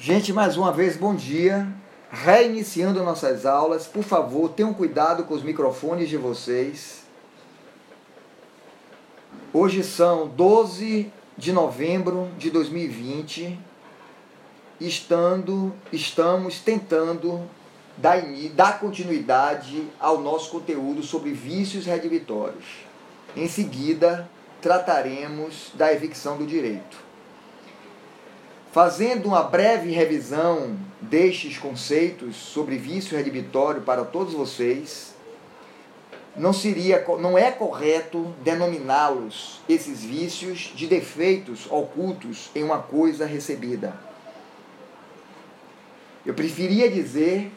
Gente, mais uma vez, bom dia. Reiniciando nossas aulas, por favor, tenham cuidado com os microfones de vocês. Hoje são 12 de novembro de 2020. Estando, estamos tentando dar, dar continuidade ao nosso conteúdo sobre vícios redivitórios. Em seguida, trataremos da evicção do direito. Fazendo uma breve revisão destes conceitos sobre vício redibitório para todos vocês, não seria não é correto denominá-los esses vícios de defeitos ocultos em uma coisa recebida. Eu preferia dizer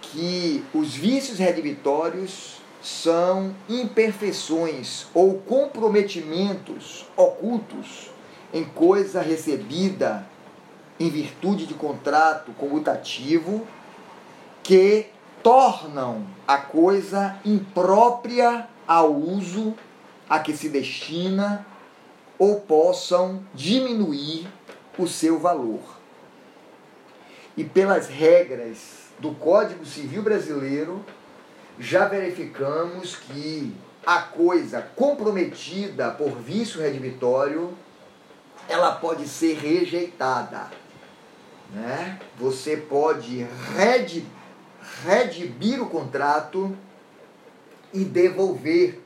que os vícios redibitórios são imperfeições ou comprometimentos ocultos em coisa recebida em virtude de contrato comutativo que tornam a coisa imprópria ao uso a que se destina ou possam diminuir o seu valor. E pelas regras do Código Civil Brasileiro, já verificamos que a coisa comprometida por vício redivitório, ela pode ser rejeitada né? Você pode redibir, o contrato e devolver,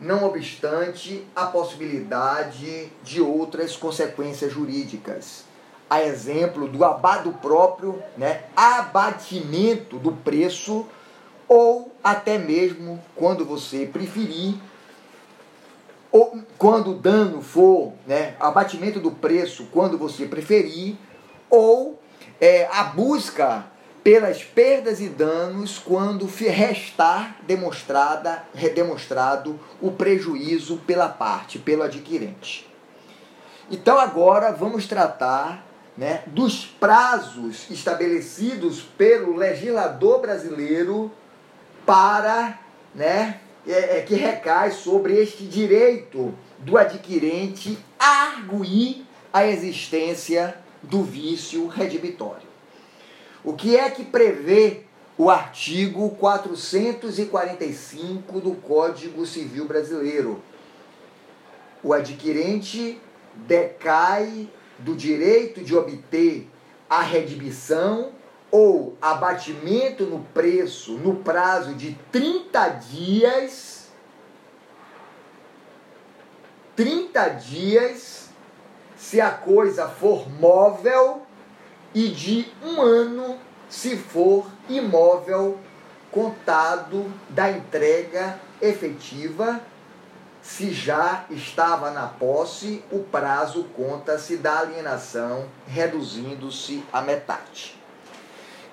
não obstante a possibilidade de outras consequências jurídicas. A exemplo do abado próprio, né? abatimento do preço, ou até mesmo, quando você preferir, ou quando o dano for, né, abatimento do preço, quando você preferir, ou é, a busca pelas perdas e danos quando restar demonstrada, demonstrado o prejuízo pela parte, pelo adquirente. Então agora vamos tratar né, dos prazos estabelecidos pelo legislador brasileiro para né, é, é, que recai sobre este direito do adquirente arguir a existência do vício redibitório. O que é que prevê o artigo 445 do Código Civil Brasileiro? O adquirente decai do direito de obter a redibição ou abatimento no preço no prazo de 30 dias 30 dias se a coisa for móvel e de um ano se for imóvel contado da entrega efetiva. Se já estava na posse, o prazo conta-se da alienação, reduzindo-se a metade.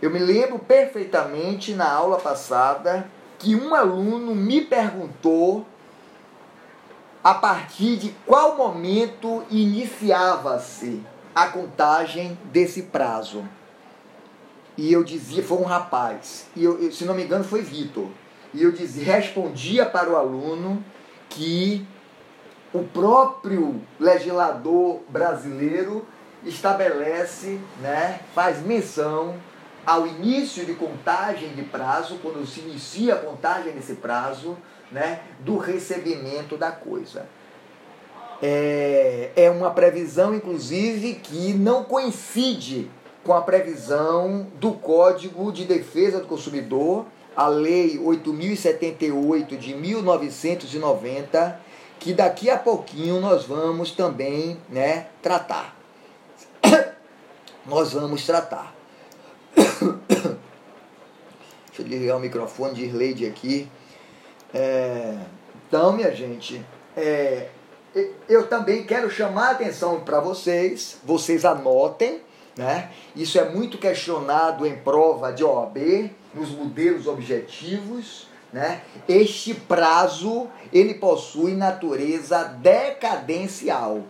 Eu me lembro perfeitamente na aula passada que um aluno me perguntou a partir de qual momento iniciava-se a contagem desse prazo. E eu dizia, foi um rapaz, e eu, se não me engano foi Vitor. E eu dizia, respondia para o aluno que o próprio legislador brasileiro estabelece, né, faz menção ao início de contagem de prazo, quando se inicia a contagem desse prazo, né, do recebimento da coisa. É, é uma previsão, inclusive, que não coincide com a previsão do Código de Defesa do Consumidor, a Lei 8078 de 1990, que daqui a pouquinho nós vamos também né, tratar. nós vamos tratar. Deixa eu ligar o microfone de Irleide aqui. É, então, minha gente, é, eu também quero chamar a atenção para vocês, vocês anotem, né? Isso é muito questionado em prova de OAB, nos modelos objetivos, né? Este prazo, ele possui natureza decadencial,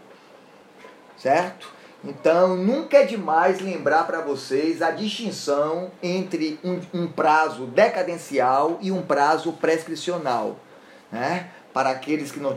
certo? Então, nunca é demais lembrar para vocês a distinção entre um, um, prazo decadencial e um prazo prescricional. Né? para aqueles que não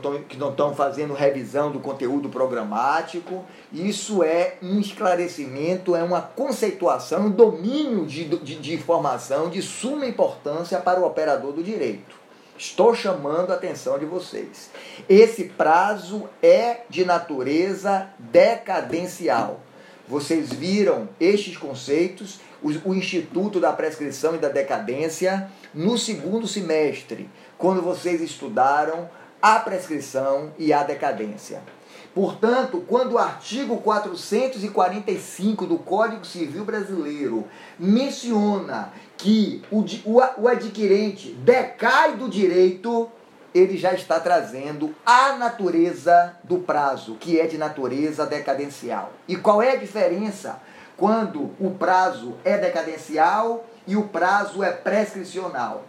estão fazendo revisão do conteúdo programático. Isso é um esclarecimento, é uma conceituação, um domínio de, de, de informação de suma importância para o operador do direito. Estou chamando a atenção de vocês. Esse prazo é de natureza decadencial. Vocês viram estes conceitos, o, Instituto da Prescrição e da Decadência, no segundo semestre, quando vocês estudaram a prescrição e a decadência. Portanto, quando o artigo 445 do Código Civil Brasileiro menciona que o, o, o adquirente decai do direito, ele já está trazendo a natureza do prazo, que é de natureza decadencial. E qual é a diferença quando o prazo é decadencial e o prazo é prescricional?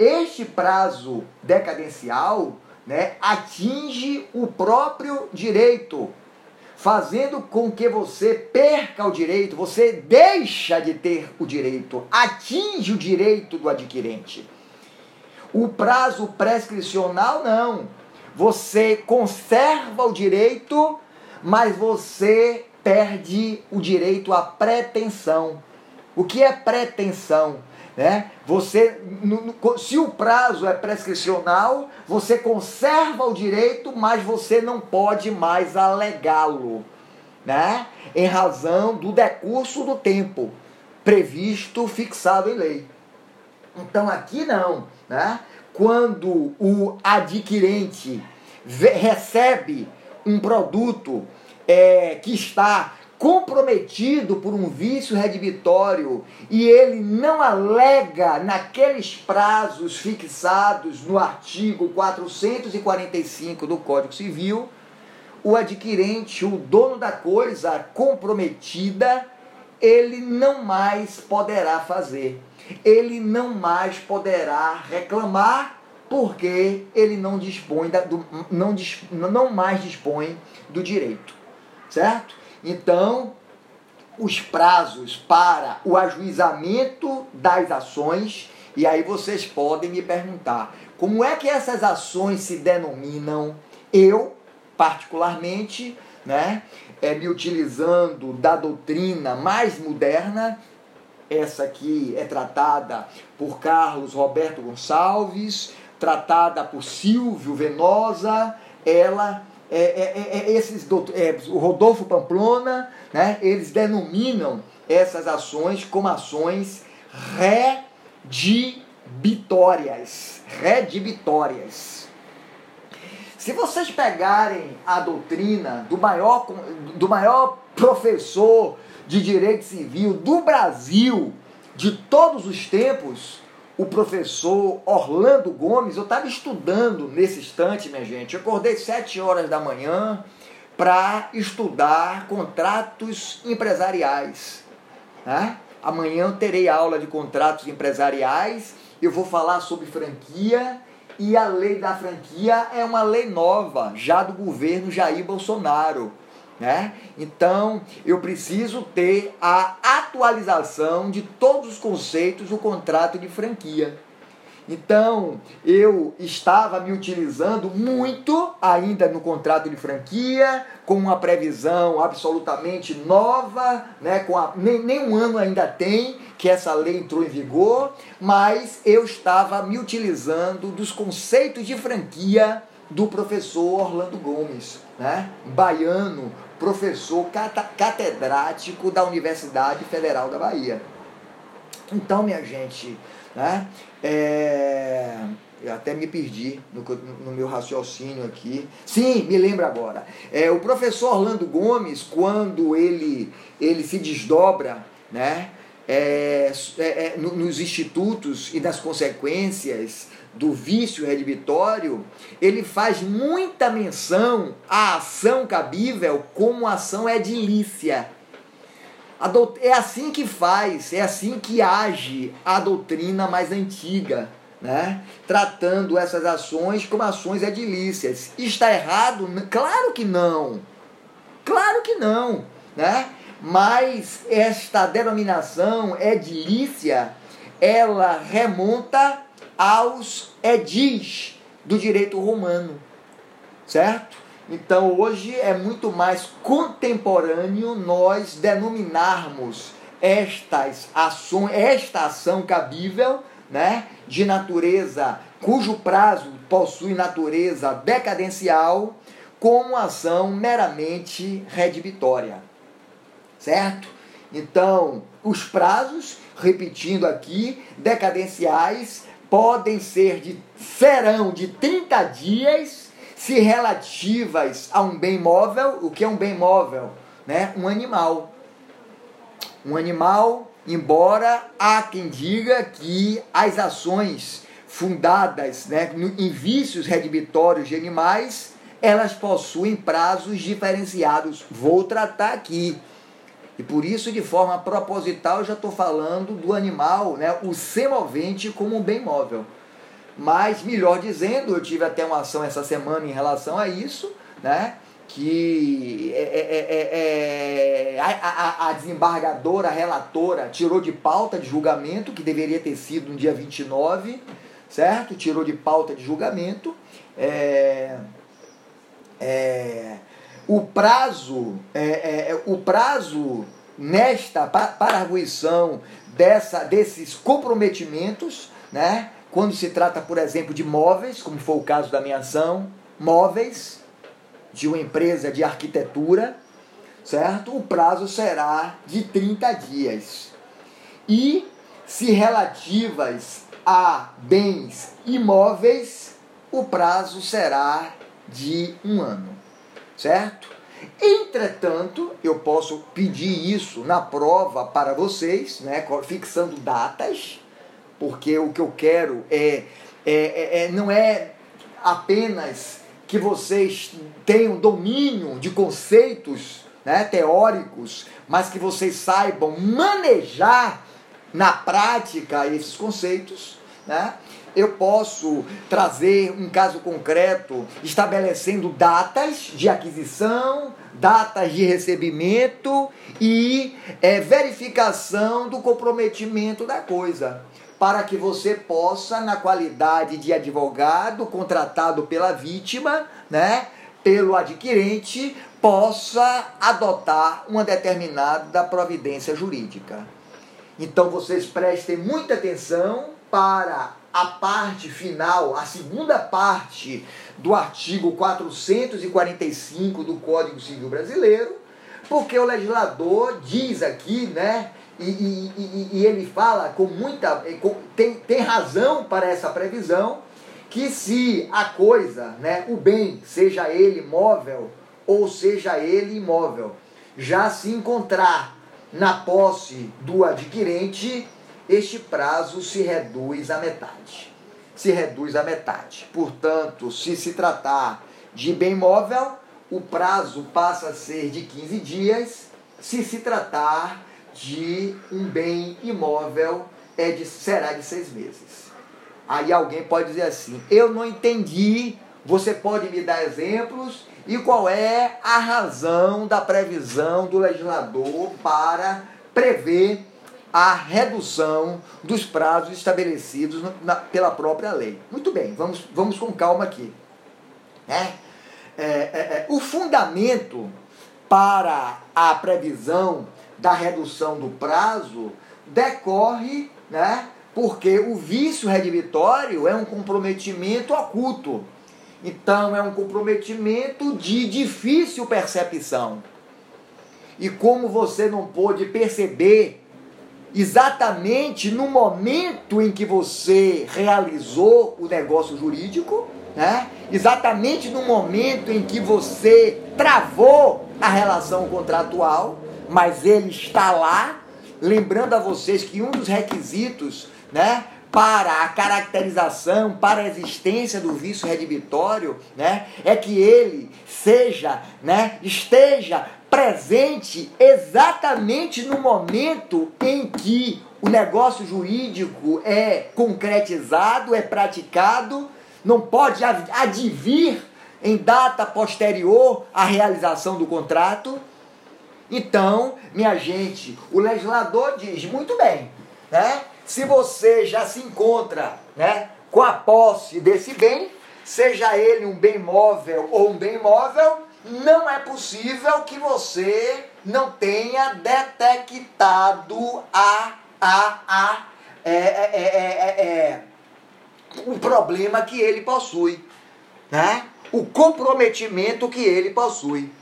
Este prazo decadencial né, atinge o próprio direito fazendo com que você perca o direito, você deixa de ter o direito, atinge o direito do adquirente. O prazo prescricional não. Você conserva o direito, mas você perde o direito à pretensão. O que é pretensão? Né? Você, se o prazo é prescricional, você conserva o direito, mas você não pode mais alegá-lo, né? Em razão do decurso do tempo previsto, fixado em lei. Então aqui não, né? Quando o adquirente recebe um produto é, que está comprometido por um vício redibitório e ele não alega naqueles prazos fixados no artigo 445 do Código Civil, o adquirente, o dono da coisa comprometida, ele não mais poderá fazer. Ele não mais poderá reclamar porque ele não dispõe da, do, não, não mais dispõe do direito. Certo? Então, os prazos para o ajuizamento das ações, e aí vocês podem me perguntar, como é que essas ações se denominam? Eu, particularmente, né, é, me utilizando da doutrina mais moderna, essa aqui é tratada por Carlos Roberto Gonçalves, tratada por Silvio Venosa, ela é, é, é, é esses é, o Rodolfo Pamplona, né, eles denominam essas ações como ações redibitórias. Redibitórias. Se vocês pegarem a doutrina do maior, do maior professor de direito civil do Brasil de todos os tempos, o professor Orlando Gomes, eu estava estudando nesse instante, minha gente. Eu acordei sete horas da manhã para estudar contratos empresariais. Né? Amanhã eu terei aula de contratos empresariais. Eu vou falar sobre franquia e a lei da franquia é uma lei nova, já do governo Jair Bolsonaro. Né? Então, eu preciso ter a atualização de todos os conceitos do contrato de franquia. Então, eu estava me utilizando muito ainda no contrato de franquia, com uma previsão absolutamente nova, né? com a, nem, nem um ano ainda tem que essa lei entrou em vigor, mas eu estava me utilizando dos conceitos de franquia do professor Orlando Gomes, né? baiano, professor catedrático da Universidade Federal da Bahia. Então, minha gente, né, é, eu até me perdi no, no, meu raciocínio aqui. Sim, me lembro agora. É, o professor Orlando Gomes, quando ele, ele se desdobra né, é, é, é nos institutos e nas consequências do vício redibitório, ele faz muita menção à ação cabível como ação edilícia. É assim que faz, é assim que age a doutrina mais antiga, né? tratando essas ações como ações edilícias. Está errado? Claro que não. Claro que não. Né? Mas esta denominação edilícia, ela remonta aos edis, do direito romano, certo? Então hoje é muito mais contemporâneo nós denominarmos estas ações, esta ação cabível, né, de natureza cujo prazo possui natureza decadencial, como ação meramente redibitória. Certo? Então, os prazos, repetindo aqui, decadenciais podem ser de serão de 30 dias se relativas a um bem móvel, o que é um bem móvel, né? Um animal. Um animal, embora há quem diga que as ações fundadas né, em vícios redibitórios de animais, elas possuem prazos diferenciados. Vou tratar aqui. E por isso, de forma proposital, já estou falando do animal, né, o semovente, como um bem móvel. Mas, melhor dizendo, eu tive até uma ação essa semana em relação a isso, né? que é, é, é, é a, a, a, desembargadora, a relatora, tirou de pauta de julgamento, que deveria ter sido no dia 29, certo? Tirou de pauta de julgamento. É, é, o prazo, é, é, o prazo nesta para arguição dessa, desses comprometimentos, né? Quando se trata, por exemplo, de móveis, como foi o caso da minha ação, móveis de uma empresa de arquitetura, certo? O prazo será de 30 dias. E se relativas a bens imóveis, o prazo será de um ano, certo? Entretanto, eu posso pedir isso na prova para vocês, né, fixando datas, porque o que eu quero é, é, é, é não é apenas que vocês tenham domínio de conceitos né, teóricos, mas que vocês saibam manejar na prática esses conceitos, né? Eu posso trazer um caso concreto estabelecendo datas de aquisição, datas de recebimento e é, verificação do comprometimento da coisa. Para que você possa, na qualidade de advogado contratado pela vítima, né, pelo adquirente, possa adotar uma determinada providência jurídica. Então vocês prestem muita atenção para a parte final, a segunda parte do artigo 445 do Código Civil Brasileiro, porque o legislador diz aqui, né, e, e, e ele fala com muita. Com, tem, tem razão para essa previsão, que se a coisa, né, o bem, seja ele móvel ou seja ele imóvel, já se encontrar na posse do adquirente, este prazo se reduz à metade. Se reduz à metade. Portanto, se se tratar de bem móvel, o prazo passa a ser de 15 dias. Se se tratar de um bem imóvel, é de, será de seis meses. Aí alguém pode dizer assim: eu não entendi. Você pode me dar exemplos? E qual é a razão da previsão do legislador para prever a redução dos prazos estabelecidos na, pela própria lei? Muito bem, vamos, vamos com calma aqui. Né? É, é, é, o fundamento para a previsão da redução do prazo decorre, né, porque o vício redivitório é um comprometimento oculto então é um comprometimento de difícil percepção. E como você não pôde perceber exatamente no momento em que você realizou o negócio jurídico, né? exatamente no momento em que você travou a relação contratual, mas ele está lá, lembrando a vocês que um dos requisitos né, para a caracterização, para a existência do vício redibitório, né, é que ele seja, né, esteja presente exatamente no momento em que o negócio jurídico é concretizado, é praticado, não pode advir em data posterior à realização do contrato. Então, minha gente, o legislador diz muito bem, né? Se você já se encontra né, com a posse desse bem, seja ele um bem móvel ou um bem móvel, não é possível que você não tenha detectado a, a, a, é, é, é, é, o problema que ele possui, né? o comprometimento que ele possui.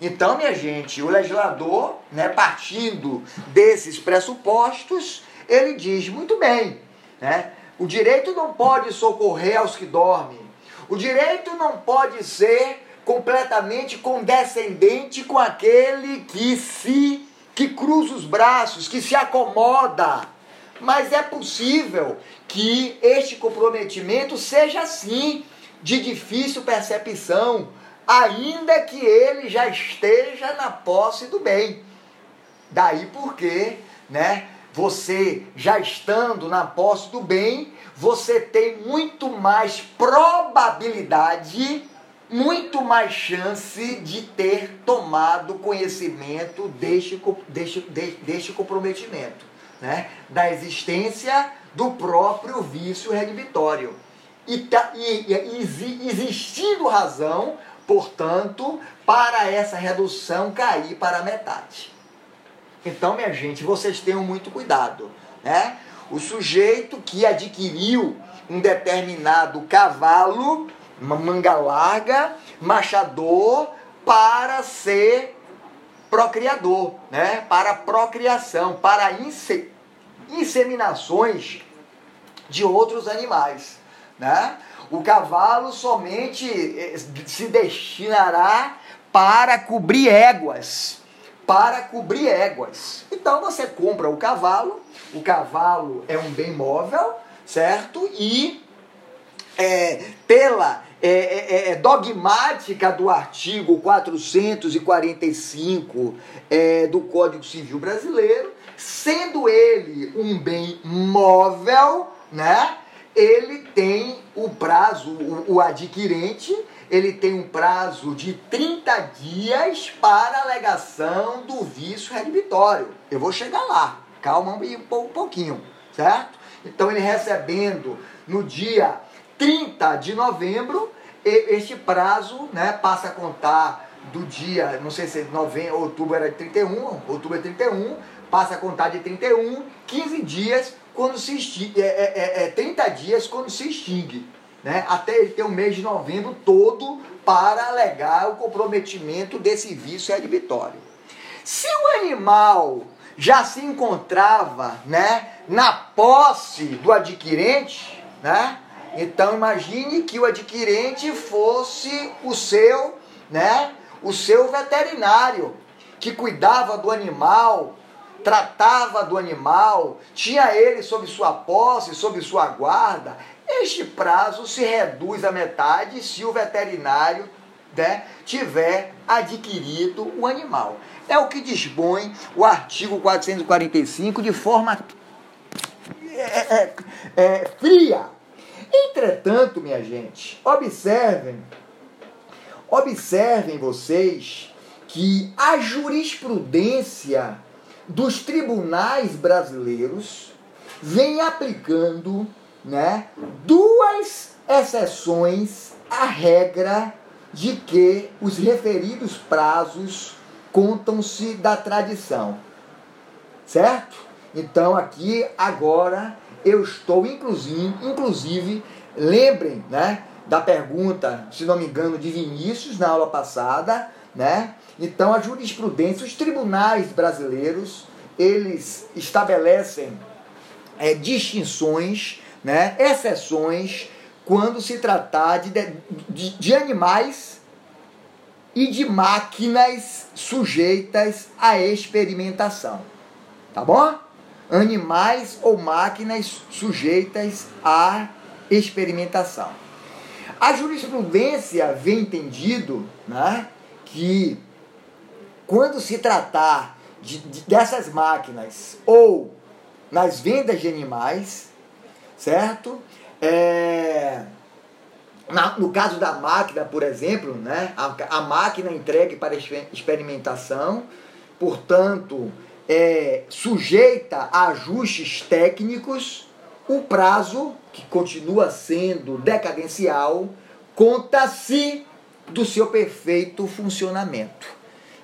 Então, minha gente, o legislador, né, partindo desses pressupostos, ele diz muito bem, né? O direito não pode socorrer aos que dormem. O direito não pode ser completamente condescendente com aquele que se que cruza os braços, que se acomoda. Mas é possível que este comprometimento seja assim de difícil percepção, ainda que ele já esteja na posse do bem. Daí porque, né, você já estando na posse do bem, você tem muito mais probabilidade, muito mais chance de ter tomado conhecimento deste, deste, deste comprometimento, né? da existência do próprio vício redivitório. E, tá, e, e existindo razão, portanto, para essa redução cair para metade. Então, minha gente, vocês tenham muito cuidado, né? O sujeito que adquiriu um determinado cavalo, manga larga, machador, para ser procriador, né? Para procriação, para inse inseminações de outros animais, né? O cavalo somente eh, se destinará para cobrir éguas, para cobrir éguas. Então você compra o cavalo, o cavalo é um bem móvel, certo? E é, pela é, é, é dogmática do artigo 445 é, do Código Civil Brasileiro, sendo ele um bem móvel, né? Ele tem o prazo, o, o adquirente ele tem um prazo de 30 dias para alegação do vício redivitório. Eu vou chegar lá, calma um pouquinho, certo? Então ele recebendo no dia 30 de novembro, este prazo né, passa a contar do dia, não sei se é novembro, outubro era 31, outubro é 31, passa a contar de 31, 15 dias quando se extingue, é, é, é 30 dias quando se extingue né, até ele ter o mês de novembro todo para alegar o comprometimento desse vício redivitório. Se o animal já se encontrava né, na posse do adquirente, né, então imagine que o adquirente fosse o seu, né, o seu veterinário, que cuidava do animal, tratava do animal, tinha ele sob sua posse, sob sua guarda, este prazo se reduz à metade se o veterinário né, tiver adquirido o animal. É o que dispõe o artigo 445 de forma é, é, é, fria. Entretanto, minha gente, observem, observem vocês que a jurisprudência dos tribunais brasileiros vem aplicando né, duas exceções à regra de que os referidos prazos contam-se da tradição. Certo? Então aqui agora eu estou inclusive, inclusive lembrem, né, da pergunta, se não me engano, de Vinícius na aula passada, né? Então a jurisprudência, os tribunais brasileiros, eles estabelecem é, distinções né, exceções quando se tratar de, de, de animais e de máquinas sujeitas à experimentação. Tá bom? Animais ou máquinas sujeitas à experimentação. A jurisprudência vem entendido né, que quando se tratar de, de, dessas máquinas ou nas vendas de animais, certo? É, na, no caso da máquina, por exemplo, né, a, a máquina entregue para experimentação, portanto, é sujeita a ajustes técnicos, o prazo, que continua sendo decadencial, conta-se do seu perfeito funcionamento.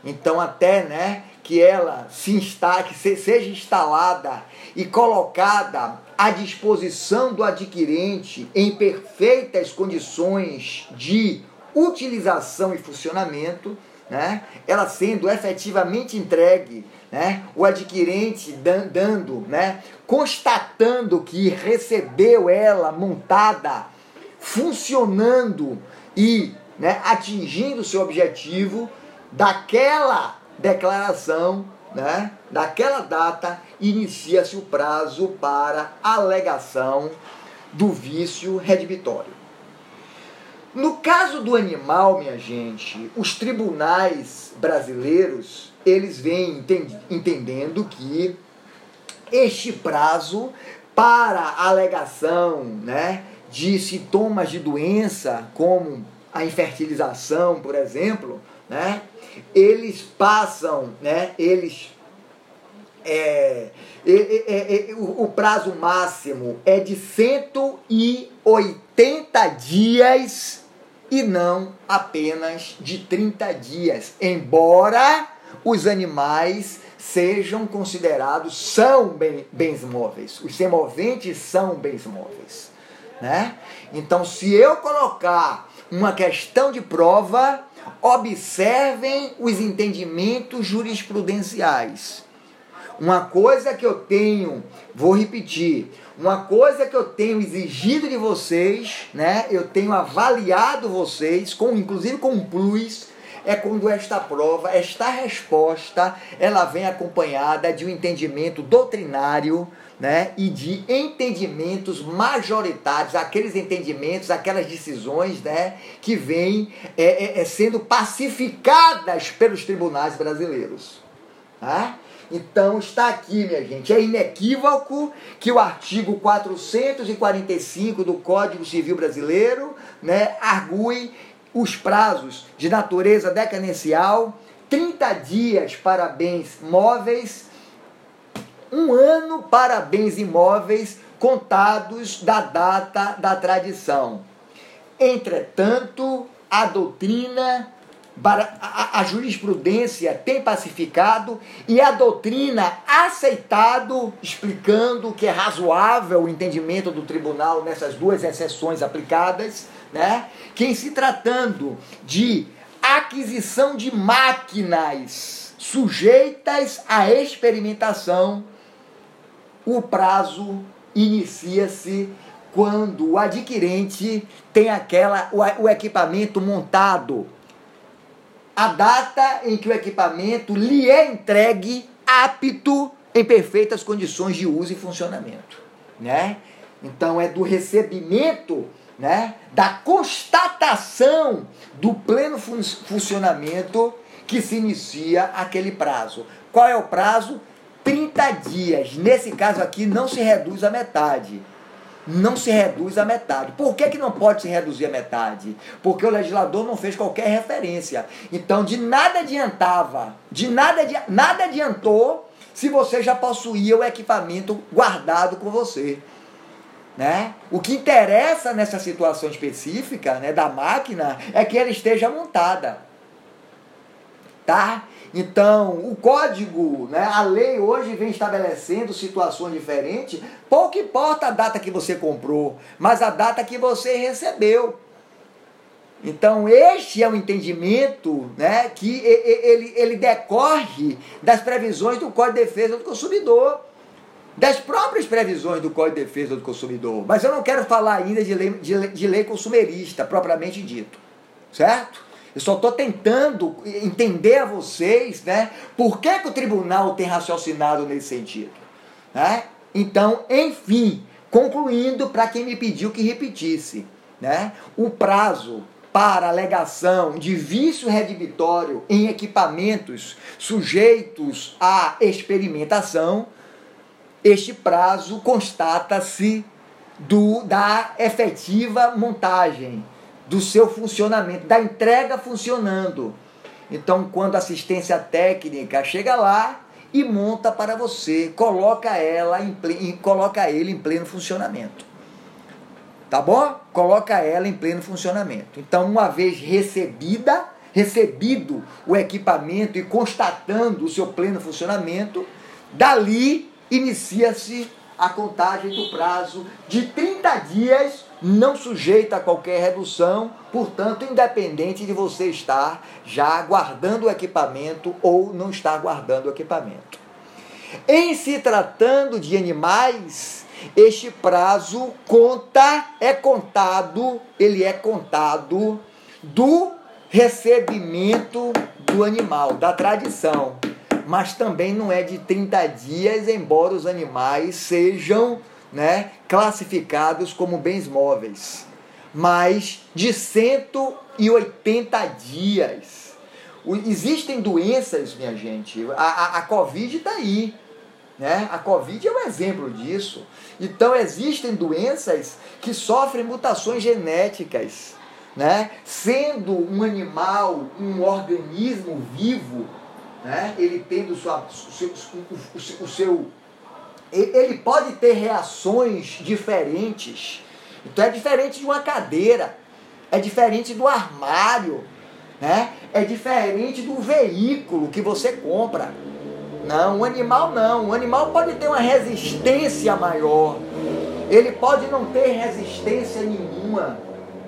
Então, até né, que ela se insta, que seja instalada e colocada à disposição do adquirente em perfeitas condições de utilização e funcionamento, né? ela sendo efetivamente entregue, né? o adquirente dando, né? constatando que recebeu ela montada, funcionando e né? atingindo seu objetivo, daquela declaração, né? daquela data, inicia-se o prazo para alegação do vício redibitório. No caso do animal, minha gente, os tribunais brasileiros, eles vêm entendendo que este prazo para alegação, né, de sintomas de doença, como a infertilização, por exemplo, né, eles passam, né, eles é, é, é, é, o, prazo máximo é de 180 dias e não apenas de 30 dias, embora os animais sejam considerados, são bens móveis, os semoventes são bens móveis. Né? Então, se eu colocar uma questão de prova, observem os entendimentos jurisprudenciais. Uma coisa que eu tenho, vou repetir, uma coisa que eu tenho exigido de vocês, né? Eu tenho avaliado vocês, com inclusive com plus, é quando esta prova, esta resposta, ela vem acompanhada de um entendimento doutrinário, né, e de entendimentos majoritários, aqueles entendimentos, aquelas decisões né, que vêm é, é, é sendo pacificadas pelos tribunais brasileiros. Tá? Então está aqui, minha gente, é inequívoco que o artigo 445 do Código Civil Brasileiro né, argue os prazos de natureza decadencial, 30 dias para bens móveis, um ano para bens imóveis contados da data da tradição. Entretanto, a doutrina a, jurisprudência tem pacificado e a doutrina aceitado, explicando que é razoável o entendimento do tribunal nessas duas exceções aplicadas, né? que em se tratando de aquisição de máquinas sujeitas à experimentação, o prazo inicia-se quando o adquirente tem aquela o, o equipamento montado a data em que o equipamento lhe é entregue apto em perfeitas condições de uso e funcionamento, né? Então é do recebimento, né, da constatação do pleno fun funcionamento que se inicia aquele prazo. Qual é o prazo? 30 dias. Nesse caso aqui não se reduz a metade não se reduz à metade. Por que, que não pode se reduzir à metade? Porque o legislador não fez qualquer referência. Então, de nada adiantava, de nada, nada adiantou se você já possuía o equipamento guardado com você. Né? O que interessa nessa situação específica né, da máquina é que ela esteja montada. Tá? Então, o código, né, a lei hoje vem estabelecendo situações diferentes. Pouco importa a data que você comprou, mas a data que você recebeu. Então, este é o entendimento né, que ele, ele decorre das previsões do Código de Defesa do Consumidor, das próprias previsões do Código de Defesa do Consumidor. Mas eu não quero falar ainda de lei, de, de lei consumerista, propriamente dito. Certo? Eu só estou tentando entender a vocês, né? Por que, que o tribunal tem raciocinado nesse sentido? Né? Então, enfim, concluindo para quem me pediu que repetisse, né? O prazo para alegação de vício redibitório em equipamentos sujeitos à experimentação, este prazo constata-se do da efetiva montagem do seu funcionamento, da entrega funcionando. Então, quando a assistência técnica chega lá e monta para você, coloca ela em, coloca ele em pleno funcionamento. Tá bom? Coloca ela em pleno funcionamento. Então, uma vez recebida, recebido o equipamento e constatando o seu pleno funcionamento, dali inicia-se a contagem do prazo de 30 dias, não sujeita a qualquer redução, portanto, independente de você estar já guardando o equipamento ou não estar guardando o equipamento. Em se tratando de animais, este prazo conta, é contado, ele é contado do recebimento do animal, da tradição mas também não é de 30 dias, embora os animais sejam né, classificados como bens móveis, mas de 180 dias. Existem doenças, minha gente, a, a, a Covid está aí. Né? A Covid é um exemplo disso. Então, existem doenças que sofrem mutações genéticas. Né? Sendo um animal, um organismo vivo, né? ele tendo sua, o, seu, o, o seu. Ele pode ter reações diferentes. Então é diferente de uma cadeira, é diferente do armário, né? é diferente do veículo que você compra. Não, um animal não. Um animal pode ter uma resistência maior. Ele pode não ter resistência nenhuma.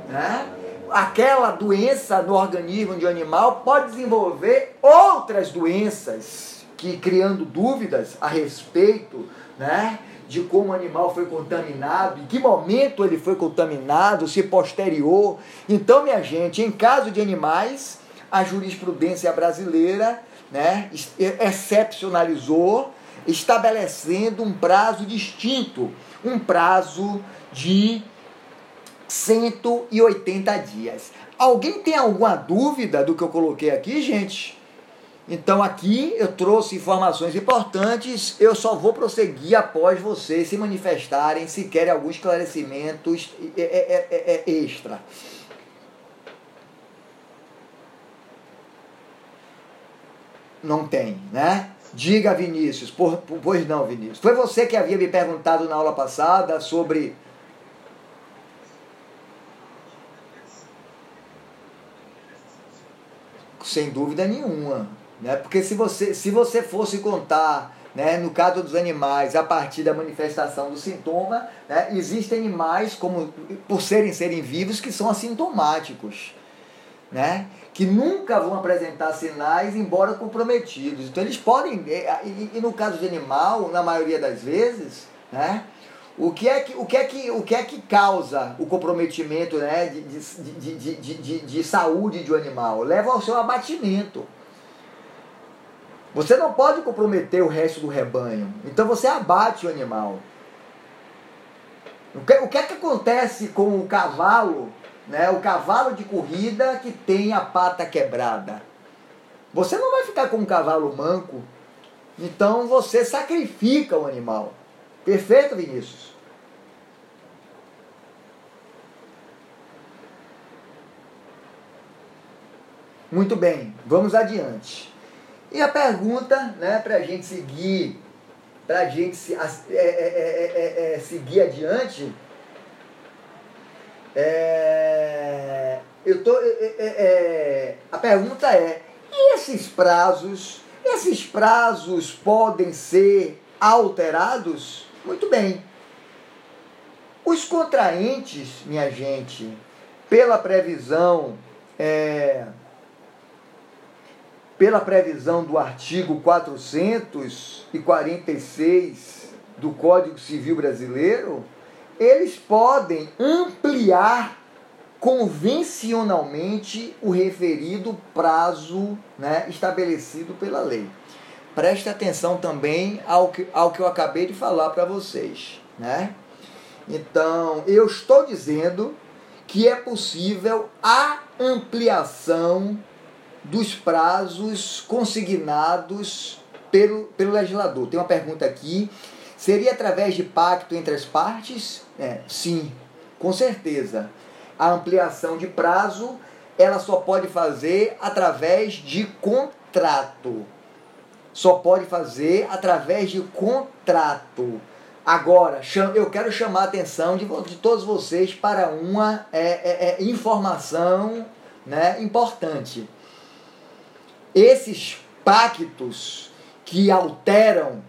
Né? aquela doença no organismo de um animal pode desenvolver outras doenças que criando dúvidas a respeito, né, de como o animal foi contaminado, em que momento ele foi contaminado, se posterior. Então, minha gente, em caso de animais, a jurisprudência brasileira, né, excepcionalizou, estabelecendo um prazo distinto, um prazo de 180 dias. Alguém tem alguma dúvida do que eu coloquei aqui, gente? Então aqui eu trouxe informações importantes, eu só vou prosseguir após vocês se manifestarem se querem alguns esclarecimentos extra. Não tem, né? Diga, Vinícius. Por, por, pois não, Vinícius. Foi você que havia me perguntado na aula passada sobre sem dúvida nenhuma. Né? Porque se você, se você fosse contar, né, no caso dos animais, a partir da manifestação do sintoma, né, existem animais, como por serem serem vivos, que são assintomáticos. Né? que nunca vão apresentar sinais, embora comprometidos. Então eles podem, e, e no caso de animal, na maioria das vezes, né, o que é que, o que, é que, o que, é que causa o comprometimento né, de, de, de, de, de, de saúde de um animal? Leva ao seu abatimento. Você não pode comprometer o resto do rebanho. Então você abate o animal. O que, o que é que acontece com o cavalo, né, o cavalo de corrida que tem a pata quebrada? Você não vai ficar com um cavalo manco. Então você sacrifica o animal. Perfeito, Vinícius? Muito bem, vamos adiante. E a pergunta, né, para a gente seguir, para a gente se, é, é, é, seguir adiante, eu tô, a pergunta é: e esses prazos? Esses prazos podem ser alterados? Muito bem. Os contraentes, minha gente, pela previsão, é, pela previsão do artigo 446 do Código Civil Brasileiro, eles podem ampliar convencionalmente o referido prazo né, estabelecido pela lei preste atenção também ao que, ao que eu acabei de falar para vocês. Né? Então, eu estou dizendo que é possível a ampliação dos prazos consignados pelo, pelo legislador. Tem uma pergunta aqui. Seria através de pacto entre as partes? É, sim, com certeza. A ampliação de prazo ela só pode fazer através de contrato só pode fazer através de contrato. Agora, eu quero chamar a atenção de, de todos vocês para uma é, é, é, informação né, importante. Esses pactos que alteram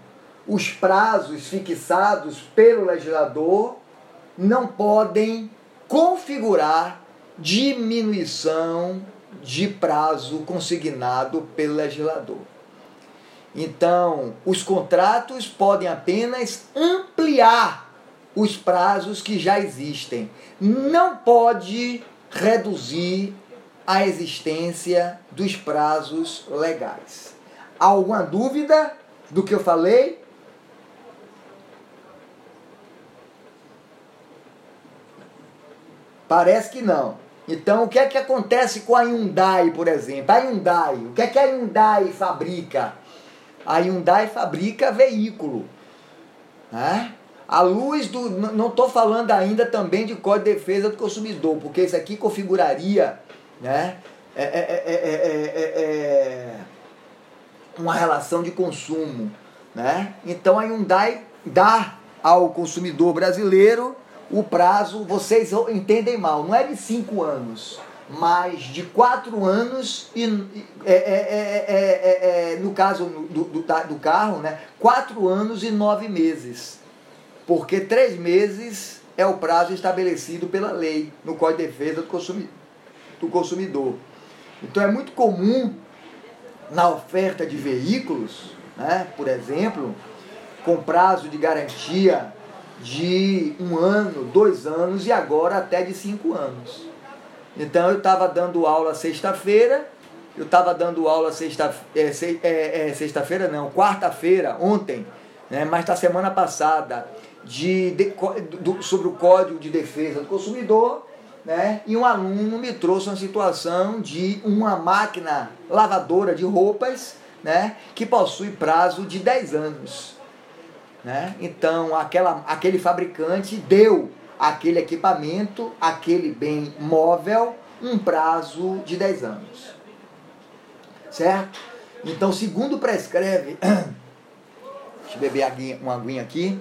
os prazos fixados pelo legislador não podem configurar diminuição de prazo consignado pelo legislador. Então, os contratos podem apenas ampliar os prazos que já existem. Não pode reduzir a existência dos prazos legais. Alguma dúvida do que eu falei? Parece que não. Então, o que é que acontece com a Hyundai, por exemplo? A Hyundai, o que é que a Hyundai fabrica? A Hyundai fabrica veículo. Né? A luz do. Não estou falando ainda também de Código de Defesa do Consumidor, porque isso aqui configuraria né, é, é, é, uma relação de consumo. Né? Então a Hyundai dá ao consumidor brasileiro o prazo, vocês entendem mal, não é de cinco anos, mas de quatro anos e é, é, é, é no caso do, do, do, carro, né, quatro anos e nove meses. Porque três meses é o prazo estabelecido pela lei no Código de Defesa do Consumidor. Do consumidor. Então é muito comum na oferta de veículos, né, por exemplo, com prazo de garantia de um ano, dois anos e agora até de cinco anos. Então eu estava dando aula sexta-feira, eu estava dando aula sexta, é, é, é, sexta-feira não, quarta-feira, ontem, né, mas da semana passada, de, de do, sobre o Código de Defesa do Consumidor, né, e um aluno me trouxe uma situação de uma máquina lavadora de roupas né, que possui prazo de 10 anos. Né? Então, aquela, aquele fabricante deu aquele equipamento, aquele bem móvel, um prazo de 10 anos. Certo? Então, segundo prescreve, deixa eu beber uma aguinha aqui.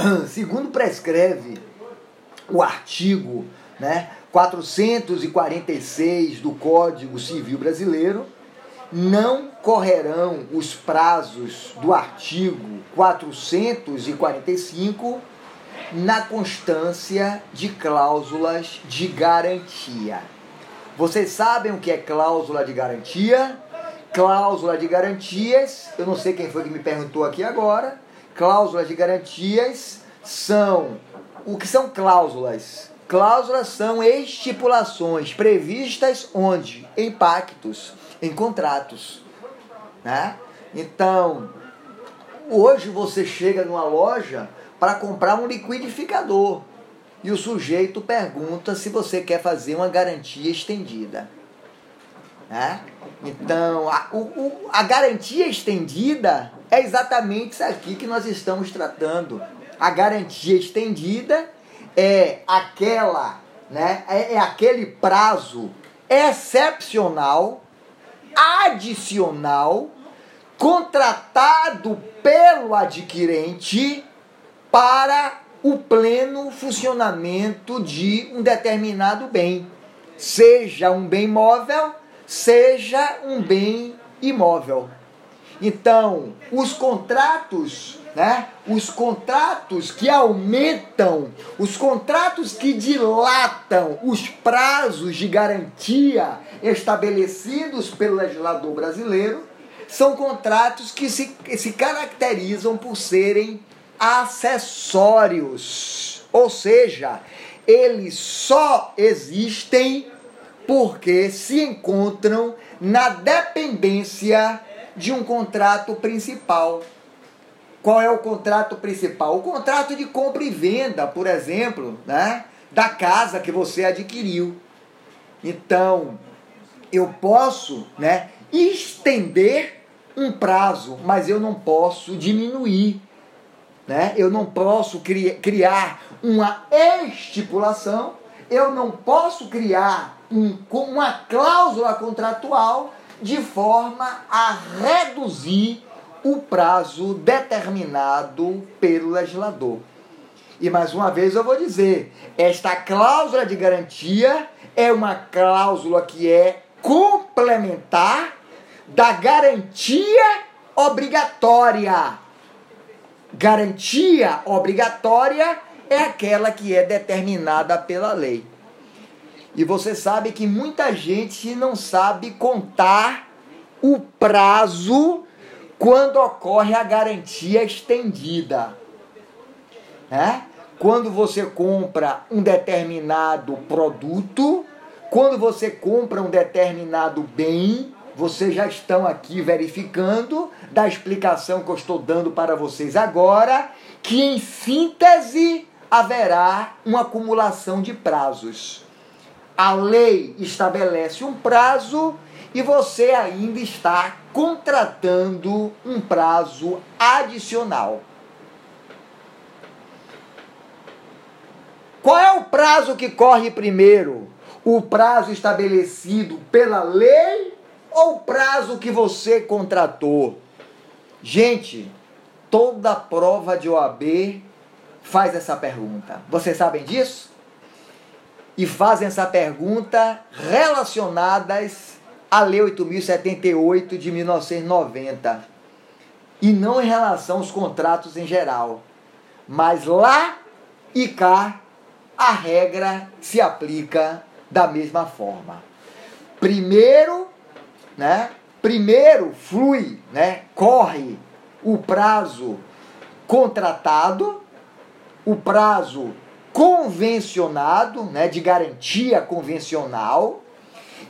Segundo prescreve o artigo né, 446 do Código Civil Brasileiro, não correrão os prazos do artigo 445 na constância de cláusulas de garantia. Vocês sabem o que é cláusula de garantia? Cláusula de garantias, eu não sei quem foi que me perguntou aqui agora. Cláusulas de garantias são o que são cláusulas? Cláusulas são estipulações previstas onde? Em pactos, em contratos. Né? Então, hoje você chega numa loja para comprar um liquidificador e o sujeito pergunta se você quer fazer uma garantia estendida. Né? Então, a, o, a garantia estendida é exatamente isso aqui que nós estamos tratando. A garantia estendida é aquela, né, é, é aquele prazo excepcional, adicional, contratado pelo adquirente para o pleno funcionamento de um determinado bem, seja um bem móvel, seja um bem imóvel. Então, os contratos né? Os contratos que aumentam, os contratos que dilatam os prazos de garantia estabelecidos pelo legislador brasileiro, são contratos que se, se caracterizam por serem acessórios. Ou seja, eles só existem porque se encontram na dependência de um contrato principal. Qual é o contrato principal? O contrato de compra e venda, por exemplo, né? da casa que você adquiriu. Então, eu posso né, estender um prazo, mas eu não posso diminuir. Né? Eu não posso cri criar uma estipulação, eu não posso criar um, uma cláusula contratual de forma a reduzir o prazo determinado pelo legislador. E mais uma vez eu vou dizer, esta cláusula de garantia é uma cláusula que é complementar da garantia obrigatória. Garantia obrigatória é aquela que é determinada pela lei. E você sabe que muita gente não sabe contar o prazo quando ocorre a garantia estendida. Né? Quando você compra um determinado produto, quando você compra um determinado bem, vocês já estão aqui verificando da explicação que eu estou dando para vocês agora, que em síntese haverá uma acumulação de prazos. A lei estabelece um prazo e você ainda está contratando um prazo adicional. Qual é o prazo que corre primeiro? O prazo estabelecido pela lei ou o prazo que você contratou? Gente, toda prova de OAB faz essa pergunta. Vocês sabem disso? E fazem essa pergunta relacionadas à Lei 8078 de 1990. E não em relação aos contratos em geral. Mas lá e cá a regra se aplica da mesma forma. Primeiro, né? Primeiro flui, né? Corre o prazo contratado, o prazo convencionado, né, de garantia convencional,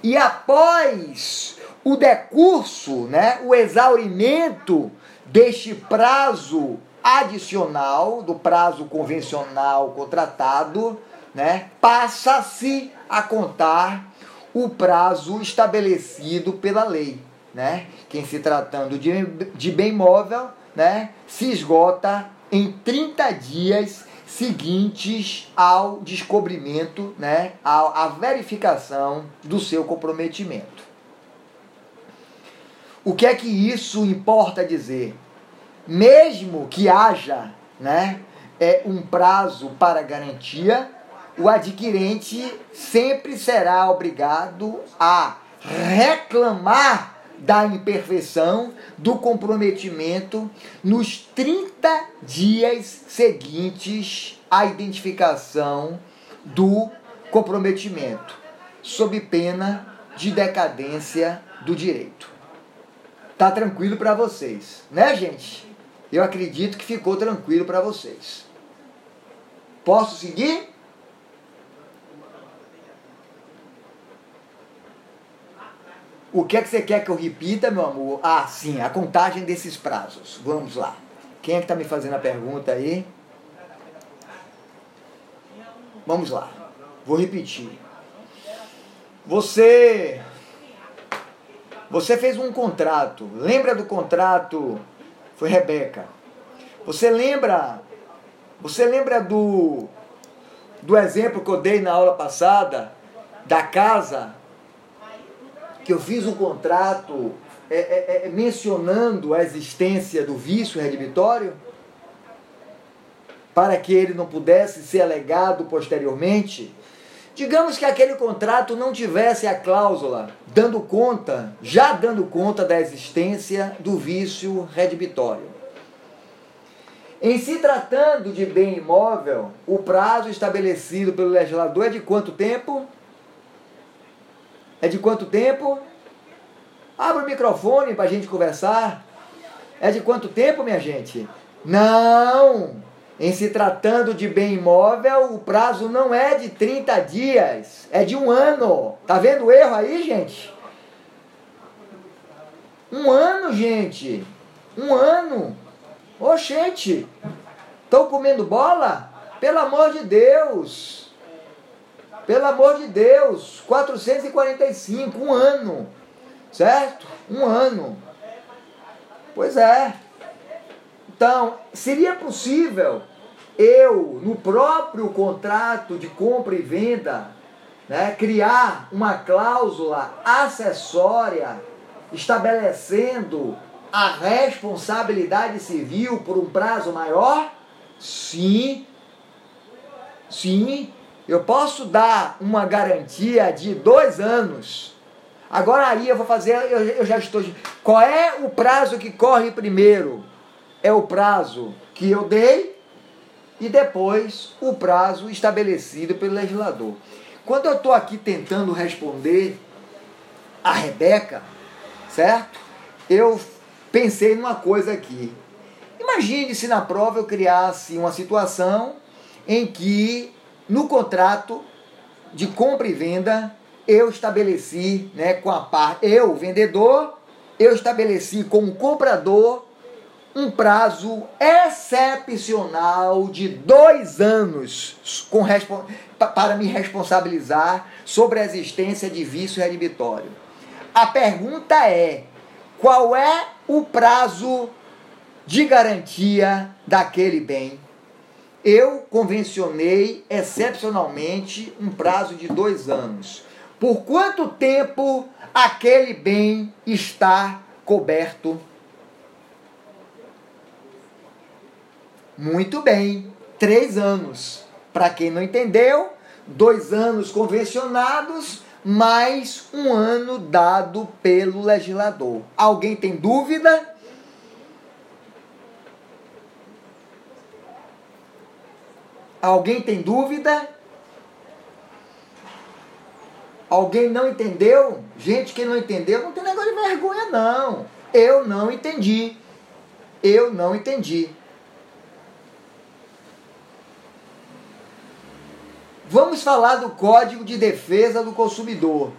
e após o decurso, né, o exaurimento deste prazo adicional, do prazo convencional contratado, né, passa-se a contar o prazo estabelecido pela lei. Né? Que em se tratando de, de bem móvel, né, se esgota em 30 dias seguintes ao descobrimento, né, à, à verificação do seu comprometimento. O que é que isso importa dizer? Mesmo que haja né, é, um prazo para garantia, o adquirente sempre será obrigado a reclamar da imperfeição, do comprometimento nos 30 dias seguintes à identificação do comprometimento, sob pena de decadência do direito. Tá tranquilo para vocês, né, gente? Eu acredito que ficou tranquilo para vocês. Posso seguir? O que é que você quer que eu repita, meu amor? Ah, sim, a contagem desses prazos. Vamos lá. Quem é que está me fazendo a pergunta aí? Vamos lá. Vou repetir. Você você fez um contrato. Lembra do contrato? Foi Rebeca. Você lembra? Você lembra do do exemplo que eu dei na aula passada da casa que eu fiz um contrato é, é, é, mencionando a existência do vício redibitório, para que ele não pudesse ser alegado posteriormente. Digamos que aquele contrato não tivesse a cláusula dando conta, já dando conta da existência do vício redibitório. Em se tratando de bem imóvel, o prazo estabelecido pelo legislador é de quanto tempo? É de quanto tempo? Abra o microfone para a gente conversar. É de quanto tempo, minha gente? Não! Em se tratando de bem imóvel, o prazo não é de 30 dias, é de um ano. Tá vendo o erro aí, gente? Um ano, gente. Um ano. Ô, gente. Estão comendo bola? Pelo amor de Deus. Pelo amor de Deus, 445, um ano. Certo? Um ano. Pois é. Então, seria possível eu, no próprio contrato de compra e venda, né, criar uma cláusula acessória estabelecendo a responsabilidade civil por um prazo maior? Sim. Sim. Eu posso dar uma garantia de dois anos. Agora aí eu vou fazer, eu, eu já estou. Qual é o prazo que corre primeiro? É o prazo que eu dei e depois o prazo estabelecido pelo legislador. Quando eu estou aqui tentando responder a Rebeca, certo? Eu pensei numa coisa aqui. Imagine se na prova eu criasse uma situação em que no contrato de compra e venda eu estabeleci, né, com a parte, eu, vendedor, eu estabeleci com o comprador um prazo excepcional de dois anos com, para me responsabilizar sobre a existência de vício redibitório. A pergunta é: qual é o prazo de garantia daquele bem? Eu convencionei excepcionalmente um prazo de dois anos. Por quanto tempo aquele bem está coberto? Muito bem, três anos. Para quem não entendeu, dois anos convencionados, mais um ano dado pelo legislador. Alguém tem dúvida? Alguém tem dúvida? Alguém não entendeu? Gente que não entendeu, não tem negócio de vergonha, não. Eu não entendi. Eu não entendi. Vamos falar do Código de Defesa do Consumidor.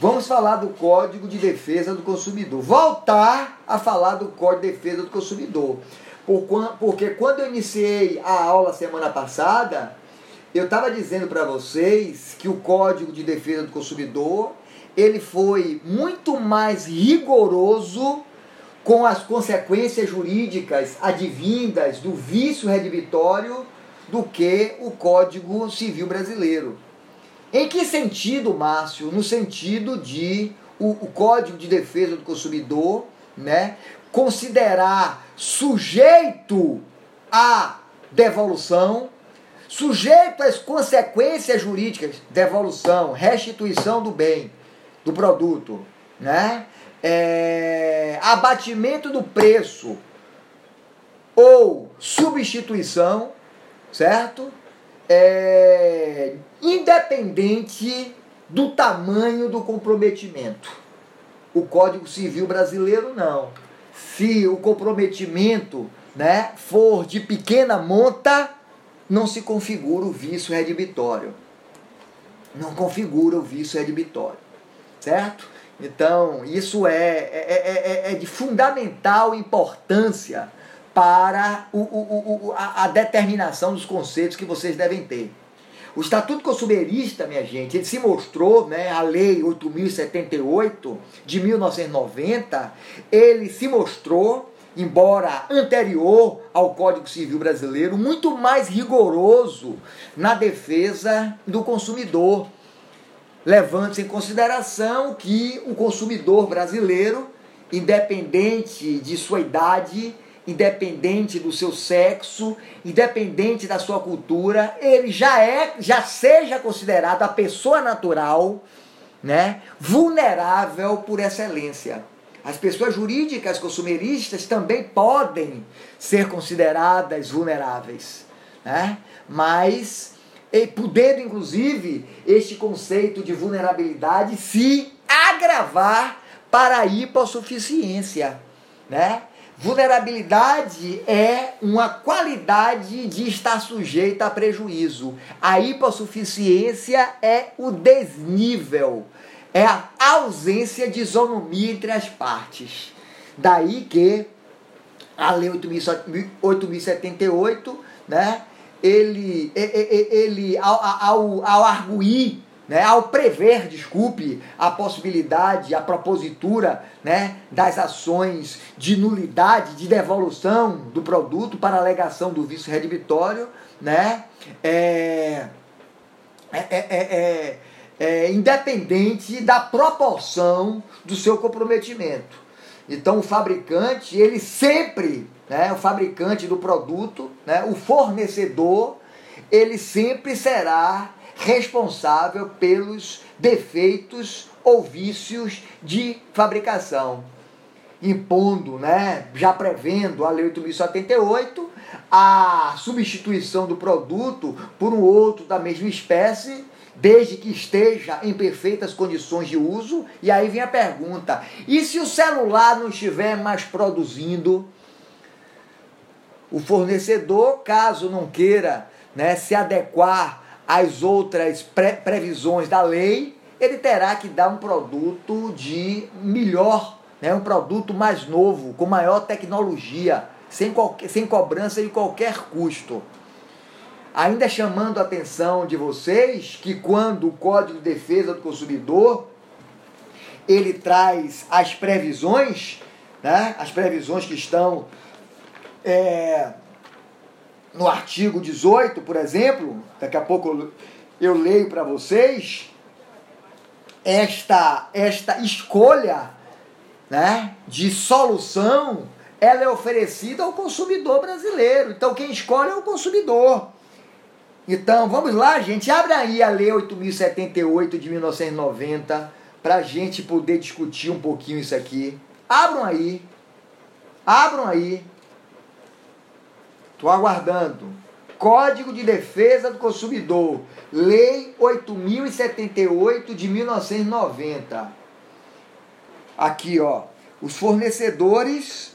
Vamos falar do Código de Defesa do Consumidor. Voltar a falar do Código de Defesa do Consumidor. Porque quando eu iniciei a aula semana passada, eu estava dizendo para vocês que o Código de Defesa do Consumidor ele foi muito mais rigoroso com as consequências jurídicas advindas do vício redibitório do que o Código Civil Brasileiro. Em que sentido, Márcio? No sentido de o, o Código de Defesa do Consumidor né, considerar sujeito à devolução, sujeito às consequências jurídicas, devolução, restituição do bem, do produto, né? É, abatimento do preço ou substituição, certo? É, independente do tamanho do comprometimento. O Código Civil brasileiro não. Se o comprometimento né, for de pequena monta, não se configura o vício redibitório. Não configura o vício redibitório. Certo? Então, isso é, é, é, é de fundamental importância para o, o, o, a, a determinação dos conceitos que vocês devem ter. O Estatuto Consumerista, minha gente, ele se mostrou, né, a Lei 8.078 de 1990, ele se mostrou, embora anterior ao Código Civil Brasileiro, muito mais rigoroso na defesa do consumidor, levando-se em consideração que o consumidor brasileiro, independente de sua idade, independente do seu sexo, independente da sua cultura, ele já é, já seja considerado a pessoa natural, né, vulnerável por excelência. As pessoas jurídicas consumeristas também podem ser consideradas vulneráveis, né? Mas e podendo inclusive este conceito de vulnerabilidade se agravar para a hipossuficiência, né? Vulnerabilidade é uma qualidade de estar sujeito a prejuízo. A hipossuficiência é o desnível, é a ausência de isonomia entre as partes. Daí que a Lei 8.078, né, ele, ele, ele ao, ao, ao arguir né, ao prever, desculpe, a possibilidade, a propositura né, das ações de nulidade, de devolução do produto para alegação do vício redibitório, né, é, é, é, é, é, independente da proporção do seu comprometimento. Então o fabricante, ele sempre, né, o fabricante do produto, né, o fornecedor, ele sempre será responsável pelos defeitos ou vícios de fabricação, impondo, né, já prevendo a Lei 8078, a substituição do produto por um outro da mesma espécie, desde que esteja em perfeitas condições de uso. E aí vem a pergunta: e se o celular não estiver mais produzindo? O fornecedor, caso não queira né, se adequar às outras pre previsões da lei, ele terá que dar um produto de melhor, né, um produto mais novo, com maior tecnologia, sem, qualquer, sem cobrança de qualquer custo. Ainda chamando a atenção de vocês que quando o Código de Defesa do Consumidor ele traz as previsões, né, as previsões que estão é, no artigo 18, por exemplo, daqui a pouco eu, leio para vocês, esta, esta escolha né, de solução ela é oferecida ao consumidor brasileiro. Então quem escolhe é o consumidor. Então vamos lá, gente. Abre aí a Lei 8078 de 1990 para a gente poder discutir um pouquinho isso aqui. Abram aí. Abram aí. Estou aguardando. Código de Defesa do Consumidor, Lei 8078 de 1990. Aqui, ó, os fornecedores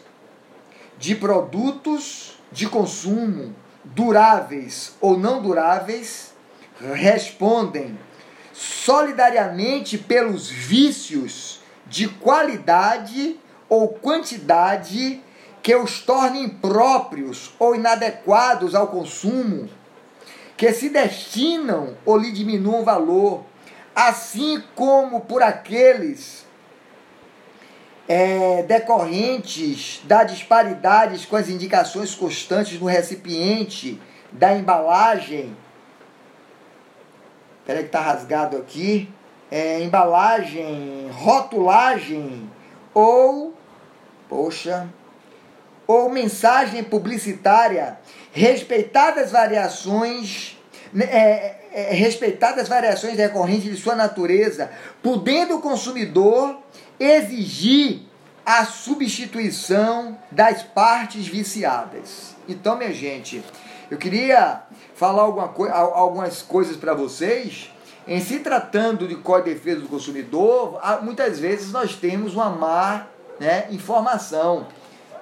de produtos de consumo duráveis ou não duráveis respondem solidariamente pelos vícios de qualidade ou quantidade que os tornem próprios ou inadequados ao consumo, que se destinam ou lhe diminuam valor, assim como por aqueles é, decorrentes da disparidades com as indicações constantes no recipiente, da embalagem. Espera que está rasgado aqui. É, embalagem, rotulagem ou, poxa, ou mensagem publicitária, respeitadas variações, né, é, é, respeitadas variações decorrentes de sua natureza, podendo o consumidor exigir a substituição das partes viciadas. Então, minha gente, eu queria falar alguma co algumas coisas para vocês. Em se tratando de Código de Defesa do Consumidor, muitas vezes nós temos uma má né, informação.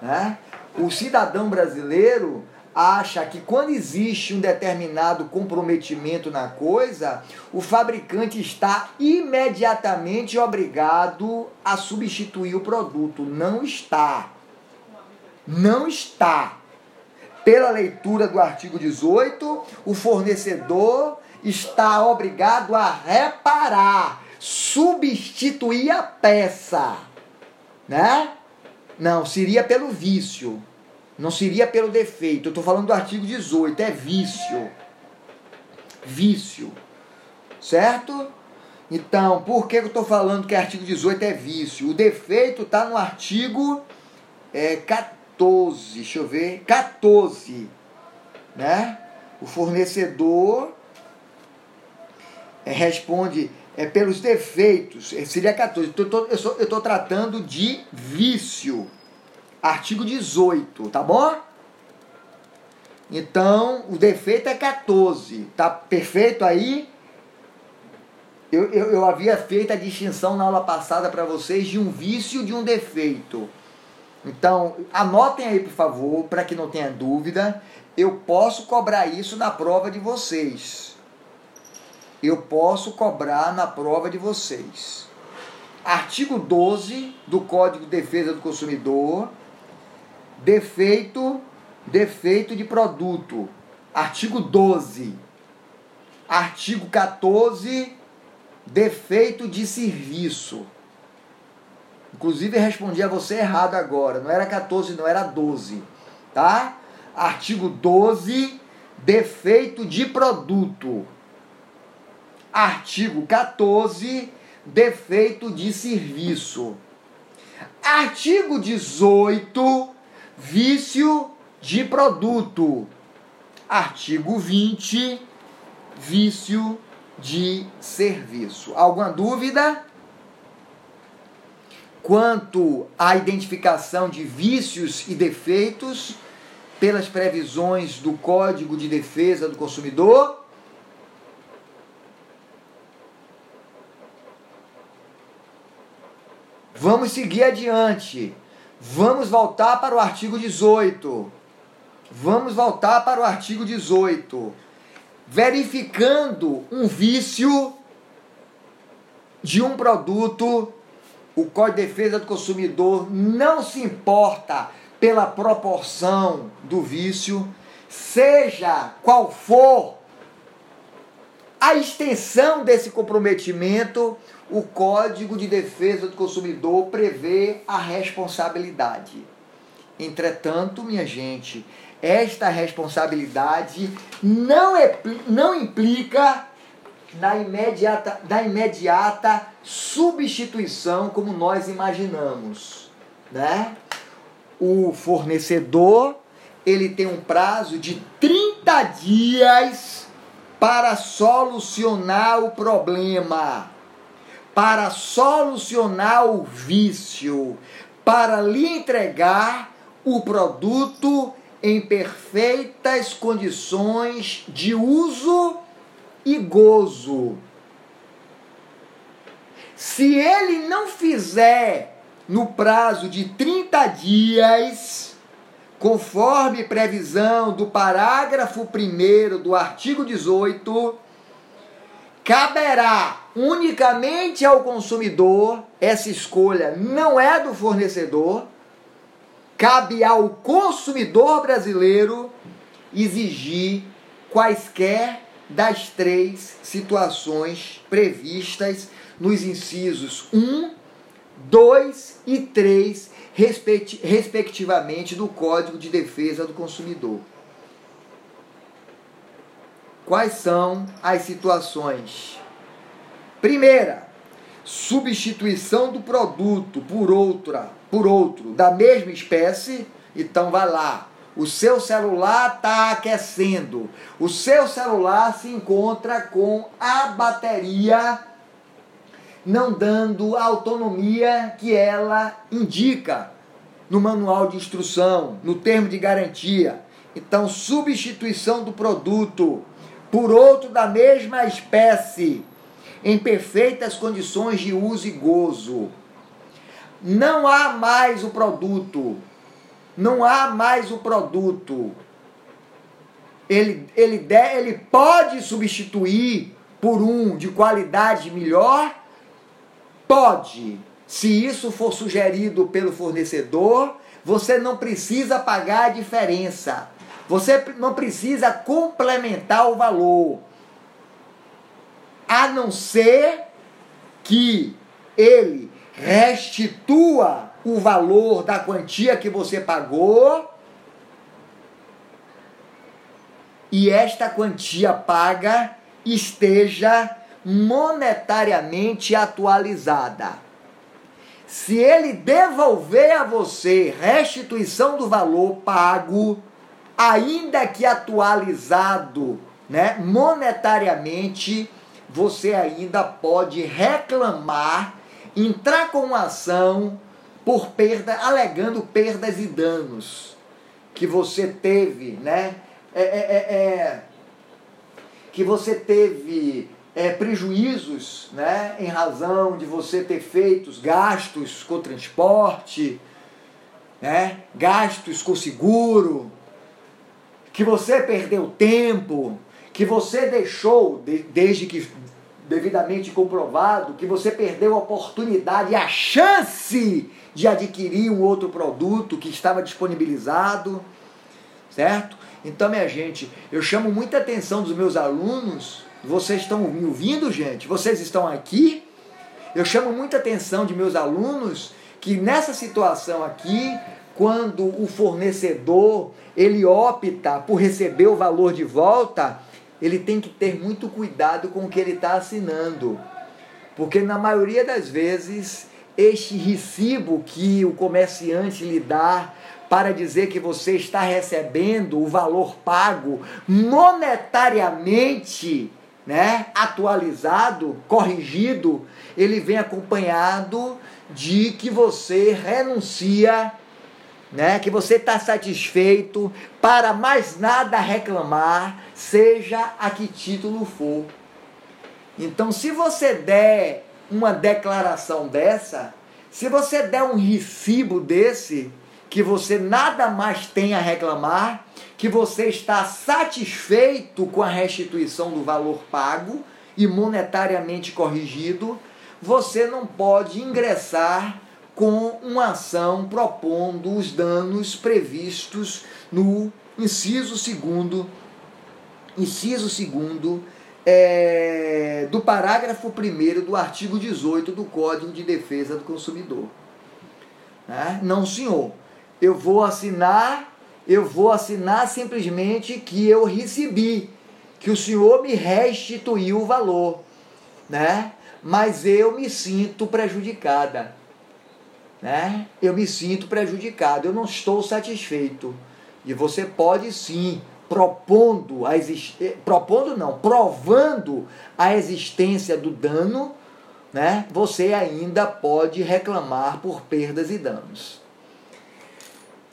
Né? O cidadão brasileiro acha que quando existe um determinado comprometimento na coisa, o fabricante está imediatamente obrigado a substituir o produto. Não está. Não está. Pela leitura do artigo 18, o fornecedor está obrigado a reparar, substituir a peça, né? Não, seria pelo vício. Não seria pelo defeito. Eu estou falando do artigo 18, é vício. Vício. Certo? Então, por que eu estou falando que artigo 18 é vício? O defeito está no artigo é, 14. Deixa eu ver. 14. Né? O fornecedor é, responde é, pelos defeitos. É, seria 14. Eu estou tratando de vício. Artigo 18, tá bom? Então, o defeito é 14. Tá perfeito aí? Eu, eu, eu havia feito a distinção na aula passada para vocês de um vício e de um defeito. Então, anotem aí, por favor, para que não tenha dúvida. Eu posso cobrar isso na prova de vocês eu posso cobrar na prova de vocês. Artigo 12 do Código de Defesa do Consumidor, defeito, defeito de produto. Artigo 12. Artigo 14, defeito de serviço. Inclusive respondi a você errado agora, não era 14, não era 12, tá? Artigo 12, defeito de produto. Artigo 14, defeito de serviço. Artigo 18, vício de produto. Artigo 20, vício de serviço. Alguma dúvida? Quanto à identificação de vícios e defeitos pelas previsões do Código de Defesa do Consumidor? Vamos seguir adiante. Vamos voltar para o artigo 18. Vamos voltar para o artigo 18. Verificando um vício de um produto, o Código de Defesa do Consumidor não se importa pela proporção do vício, seja qual for a extensão desse comprometimento, o Código de Defesa do Consumidor prevê a responsabilidade. Entretanto, minha gente, esta responsabilidade não, é, não implica na imediata, na imediata substituição como nós imaginamos, né? O fornecedor, ele tem um prazo de 30 dias para solucionar o problema, para solucionar o vício, para lhe entregar o produto em perfeitas condições de uso e gozo. Se ele não fizer no prazo de 30 dias, conforme previsão do parágrafo 1 do artigo 18, caberá unicamente ao consumidor, essa escolha não é do fornecedor, cabe ao consumidor brasileiro exigir quaisquer das três situações previstas nos incisos 1, 2 e 3 respectivamente, do Código de Defesa do Consumidor. Quais são as situações? Primeira, substituição do produto por outra, por outro da mesma espécie. Então vai lá, o seu celular está aquecendo. O seu celular se encontra com a bateria não dando a autonomia que ela indica no manual de instrução, no termo de garantia. Então, substituição do produto por outro da mesma espécie, em perfeitas condições de uso e gozo. Não há mais o produto. Não há mais o produto. Ele, ele, ele pode substituir por um de qualidade melhor Pode, se isso for sugerido pelo fornecedor, você não precisa pagar a diferença. Você não precisa complementar o valor. A não ser que ele restitua o valor da quantia que você pagou e esta quantia paga esteja monetariamente atualizada. Se ele devolver a você restituição do valor pago, ainda que atualizado, né, monetariamente, você ainda pode reclamar, entrar com uma ação por perda, alegando perdas e danos que você teve, né? É, é, é, é que você teve é, prejuízos né, em razão de você ter feito gastos com transporte, né, gastos com seguro, que você perdeu tempo, que você deixou, de, desde que devidamente comprovado, que você perdeu a oportunidade, a chance de adquirir um outro produto que estava disponibilizado, certo? Então, minha gente, eu chamo muita atenção dos meus alunos vocês estão me ouvindo, gente? Vocês estão aqui? Eu chamo muita atenção de meus alunos que nessa situação aqui, quando o fornecedor ele opta por receber o valor de volta, ele tem que ter muito cuidado com o que ele está assinando. Porque na maioria das vezes, este recibo que o comerciante lhe dá para dizer que você está recebendo o valor pago monetariamente, né, atualizado, corrigido, ele vem acompanhado de que você renuncia, né, que você está satisfeito para mais nada reclamar, seja a que título for. Então, se você der uma declaração dessa, se você der um recibo desse, que você nada mais tem a reclamar, que você está satisfeito com a restituição do valor pago e monetariamente corrigido, você não pode ingressar com uma ação propondo os danos previstos no inciso segundo, inciso segundo é, do parágrafo 1 do artigo 18 do Código de Defesa do Consumidor. Né? Não, senhor. Eu vou assinar, eu vou assinar simplesmente que eu recebi, que o senhor me restituiu o valor, né? Mas eu me sinto prejudicada, né? Eu me sinto prejudicado, eu não estou satisfeito. E você pode sim propondo a existência, propondo não, provando a existência do dano, né? Você ainda pode reclamar por perdas e danos.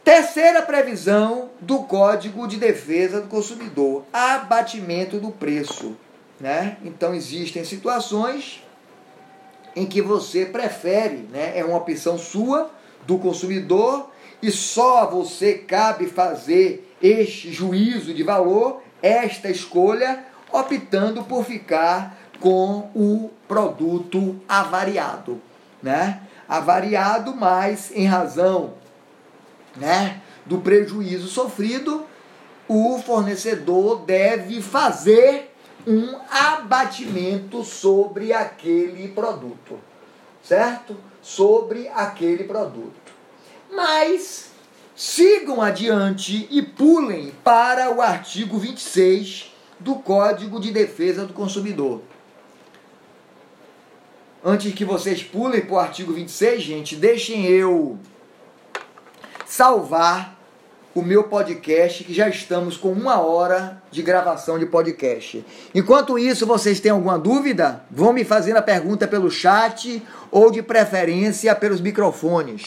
Terceira previsão do Código de Defesa do Consumidor: abatimento do preço, né? Então existem situações em que você prefere, né? É uma opção sua do consumidor e só você cabe fazer este juízo de valor, esta escolha, optando por ficar com o produto avariado, né? Avariado, mas em razão, né, do prejuízo sofrido, o fornecedor deve fazer um abatimento sobre aquele produto, certo? Sobre aquele produto. Mas sigam adiante e pulem para o artigo 26 do Código de Defesa do Consumidor. Antes que vocês pulem para o artigo 26, gente, deixem eu salvar o meu podcast, que já estamos com uma hora de gravação de podcast. Enquanto isso, vocês têm alguma dúvida? Vão me fazendo a pergunta pelo chat ou de preferência pelos microfones.